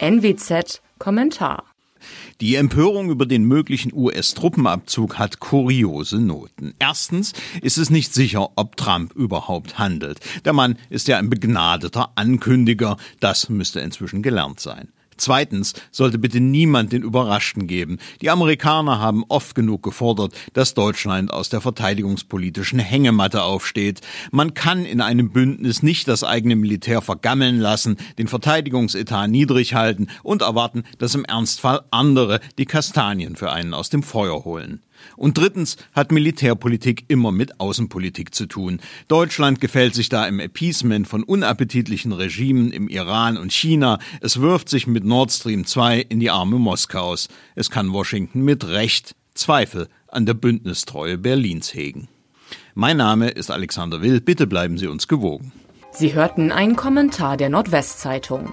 NWZ Kommentar die Empörung über den möglichen US-Truppenabzug hat kuriose Noten. Erstens ist es nicht sicher, ob Trump überhaupt handelt. Der Mann ist ja ein begnadeter Ankündiger. Das müsste inzwischen gelernt sein. Zweitens sollte bitte niemand den Überraschten geben. Die Amerikaner haben oft genug gefordert, dass Deutschland aus der verteidigungspolitischen Hängematte aufsteht. Man kann in einem Bündnis nicht das eigene Militär vergammeln lassen, den Verteidigungsetat niedrig halten und erwarten, dass im Ernstfall andere die Kastanien für einen aus dem Feuer holen. Und drittens hat Militärpolitik immer mit Außenpolitik zu tun. Deutschland gefällt sich da im Appeasement von unappetitlichen Regimen im Iran und China. Es wirft sich mit Nord Stream 2 in die Arme Moskaus. Es kann Washington mit Recht Zweifel an der Bündnistreue Berlins hegen. Mein Name ist Alexander Will. Bitte bleiben Sie uns gewogen. Sie hörten einen Kommentar der Nordwestzeitung.